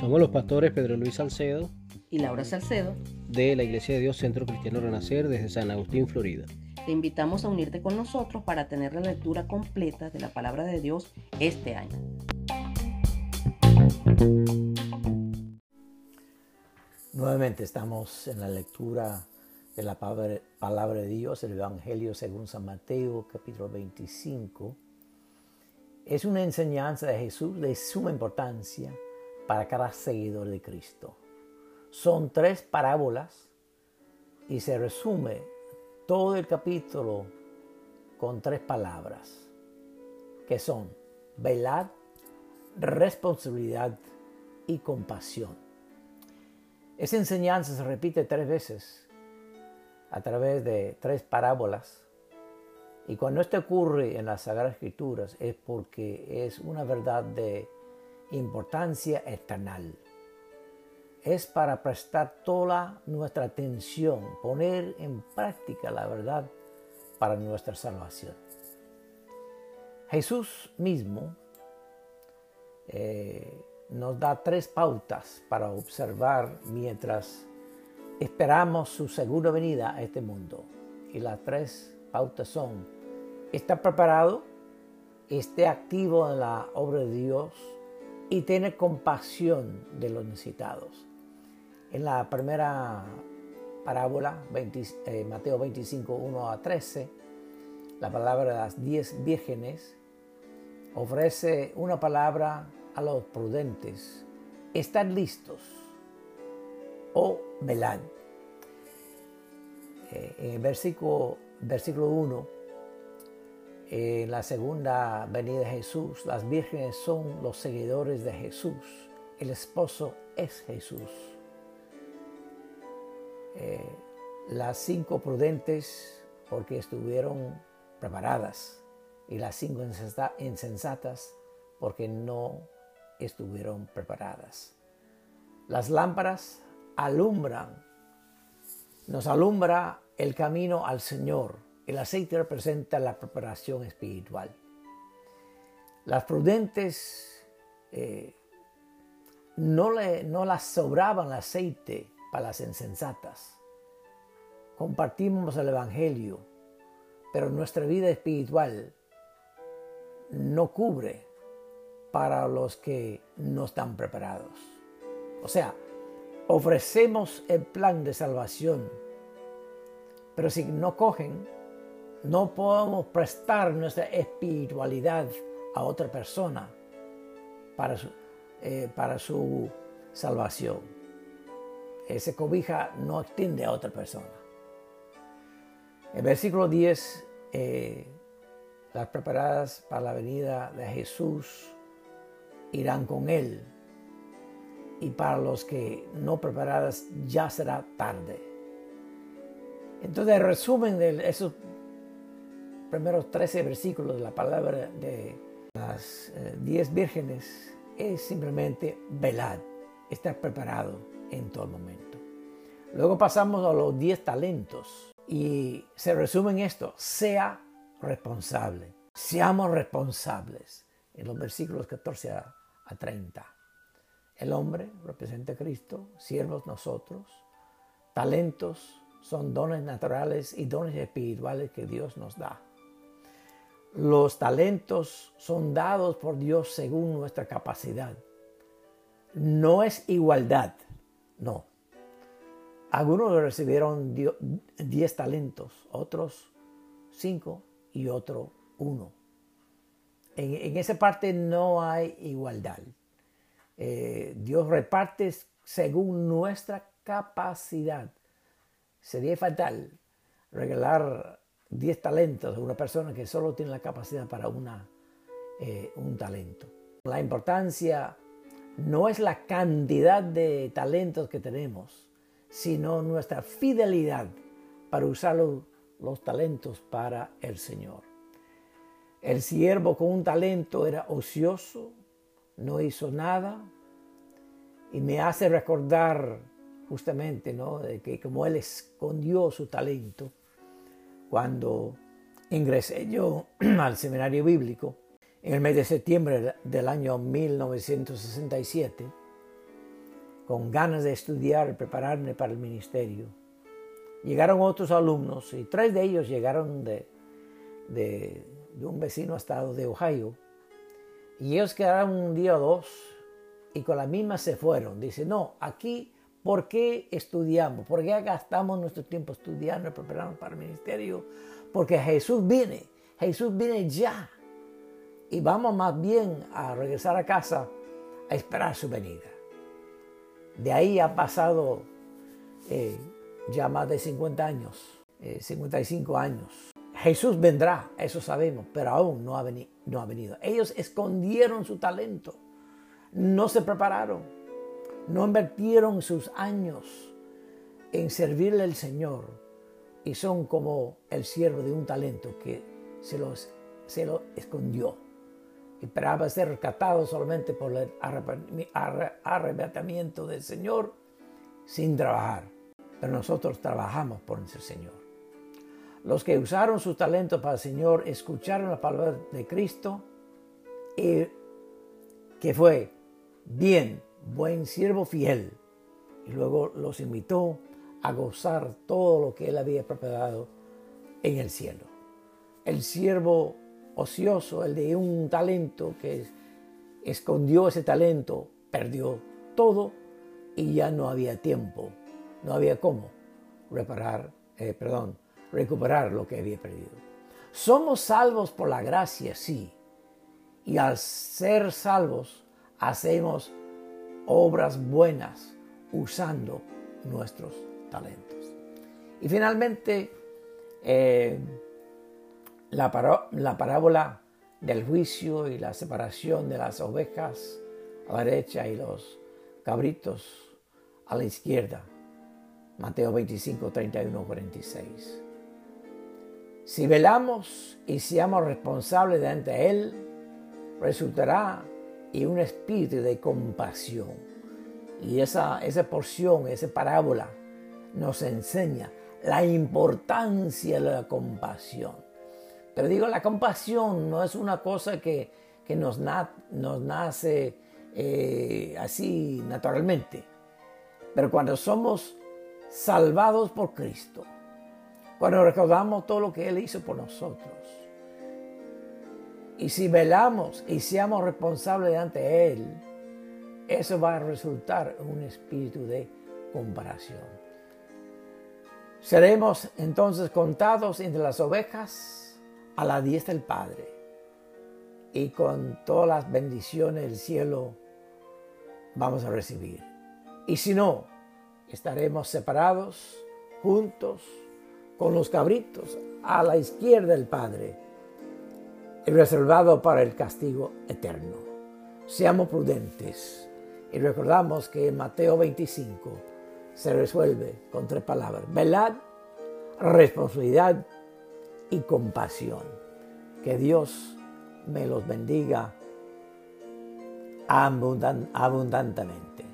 Somos los pastores Pedro Luis Salcedo y Laura Salcedo de la Iglesia de Dios Centro Cristiano Renacer desde San Agustín, Florida. Te invitamos a unirte con nosotros para tener la lectura completa de la palabra de Dios este año. Nuevamente estamos en la lectura de la palabra de Dios, el Evangelio según San Mateo, capítulo 25. Es una enseñanza de Jesús de suma importancia para cada seguidor de Cristo. Son tres parábolas y se resume todo el capítulo con tres palabras, que son velad, responsabilidad y compasión. Esa enseñanza se repite tres veces a través de tres parábolas. Y cuando esto ocurre en las Sagradas Escrituras es porque es una verdad de importancia eternal. Es para prestar toda nuestra atención, poner en práctica la verdad para nuestra salvación. Jesús mismo eh, nos da tres pautas para observar mientras esperamos su segunda venida a este mundo. Y las tres pautas son, estar preparado, esté activo en la obra de Dios y tener compasión de los necesitados. En la primera parábola, eh, Mateo 25, 1 a 13, la palabra de las diez vírgenes ofrece una palabra a los prudentes, están listos o velad. Eh, en el versículo, versículo 1, en la segunda venida de Jesús, las vírgenes son los seguidores de Jesús. El esposo es Jesús. Eh, las cinco prudentes porque estuvieron preparadas y las cinco insensatas porque no estuvieron preparadas. Las lámparas alumbran, nos alumbra el camino al Señor. El aceite representa la preparación espiritual. Las prudentes eh, no, no las sobraban el aceite para las insensatas. Compartimos el Evangelio, pero nuestra vida espiritual no cubre para los que no están preparados. O sea, ofrecemos el plan de salvación, pero si no cogen, no podemos prestar nuestra espiritualidad a otra persona para su, eh, para su salvación. Ese cobija no extiende a otra persona. El versículo 10, eh, las preparadas para la venida de Jesús irán con Él. Y para los que no preparadas ya será tarde. Entonces el resumen de esos primeros 13 versículos de la palabra de las 10 eh, vírgenes es simplemente velad, estar preparado en todo momento. Luego pasamos a los 10 talentos y se resume en esto, sea responsable, seamos responsables en los versículos 14 a a 30. El hombre representa a Cristo, siervos nosotros, talentos son dones naturales y dones espirituales que Dios nos da. Los talentos son dados por Dios según nuestra capacidad. No es igualdad, no. Algunos recibieron 10 talentos, otros 5 y otro 1 en, esa parte no hay igualdad. Eh, Dios reparte según nuestra capacidad. Sería fatal regalar 10 talentos a una persona que solo tiene la capacidad para una, eh, un talento. La importancia no es la cantidad de talentos que tenemos, sino nuestra fidelidad para usar los talentos para el Señor. El siervo con un talento era ocioso, no hizo nada y me hace recordar justamente ¿no? de que como él escondió su talento cuando ingresé yo al seminario bíblico En el mes de septiembre del año 1967, con ganas de estudiar prepararme para el ministerio, llegaron otros alumnos y tres de ellos llegaron de, de, un vecino estado de Ohio y ellos quedaron un día o dos y con la misma se fueron. Dice, no, aquí, ¿por qué estudiamos? ¿Por qué gastamos nuestro tiempo estudiando y preparando para el ministerio? Porque Jesús viene, Jesús viene ya. Y vamos más bien a regresar a casa a esperar su venida. De ahí ha pasado eh, ya más de 50 años, 55 eh, años. Jesús vendrá, eso sabemos, pero aún no ha, no ha venido. Ellos escondieron su talento, no se prepararon, no invirtieron sus años en servirle al Señor y son como el siervo de un talento que se, los, se lo escondió. Esperaba ser rescatado solamente por el arrebatamiento del Señor sin trabajar. Pero nosotros trabajamos por nuestro Señor. Los que usaron su talento para el Señor escucharon la palabra de Cristo y que fue bien, buen siervo fiel. Y luego los invitó a gozar todo lo que él había preparado en el cielo. El siervo ocioso, el de un talento que escondió ese talento, perdió todo y ya no había tiempo, no había cómo reparar, eh, perdón, recuperar lo que había perdido. Somos salvos por la gracia, sí, y al ser salvos hacemos obras buenas usando nuestros talentos. Y finalmente, eh, la, la parábola del juicio y la separación de las ovejas a la derecha y los cabritos a la izquierda. Mateo 25, 31, 46. Si velamos y seamos responsables delante Él, resultará y un espíritu de compasión. Y esa, esa porción, esa parábola nos enseña la importancia de la compasión. Pero digo, la compasión no es una cosa que, nos, nos, nace eh, así naturalmente. Pero cuando somos salvados por Cristo, cuando recordamos todo lo que Él hizo por nosotros, y si velamos y seamos responsables ante Él, eso va a resultar en un espíritu de comparación. Seremos entonces contados entre las ovejas a la diestra del Padre y con todas las bendiciones del cielo vamos a recibir. Y si no, estaremos separados, juntos, con los cabritos a la izquierda del Padre y reservado para el castigo eterno. Seamos prudentes y recordamos que en Mateo 25 se resuelve con tres palabras. Velad, responsabilidad y compasión. Que Dios me los bendiga abundantemente.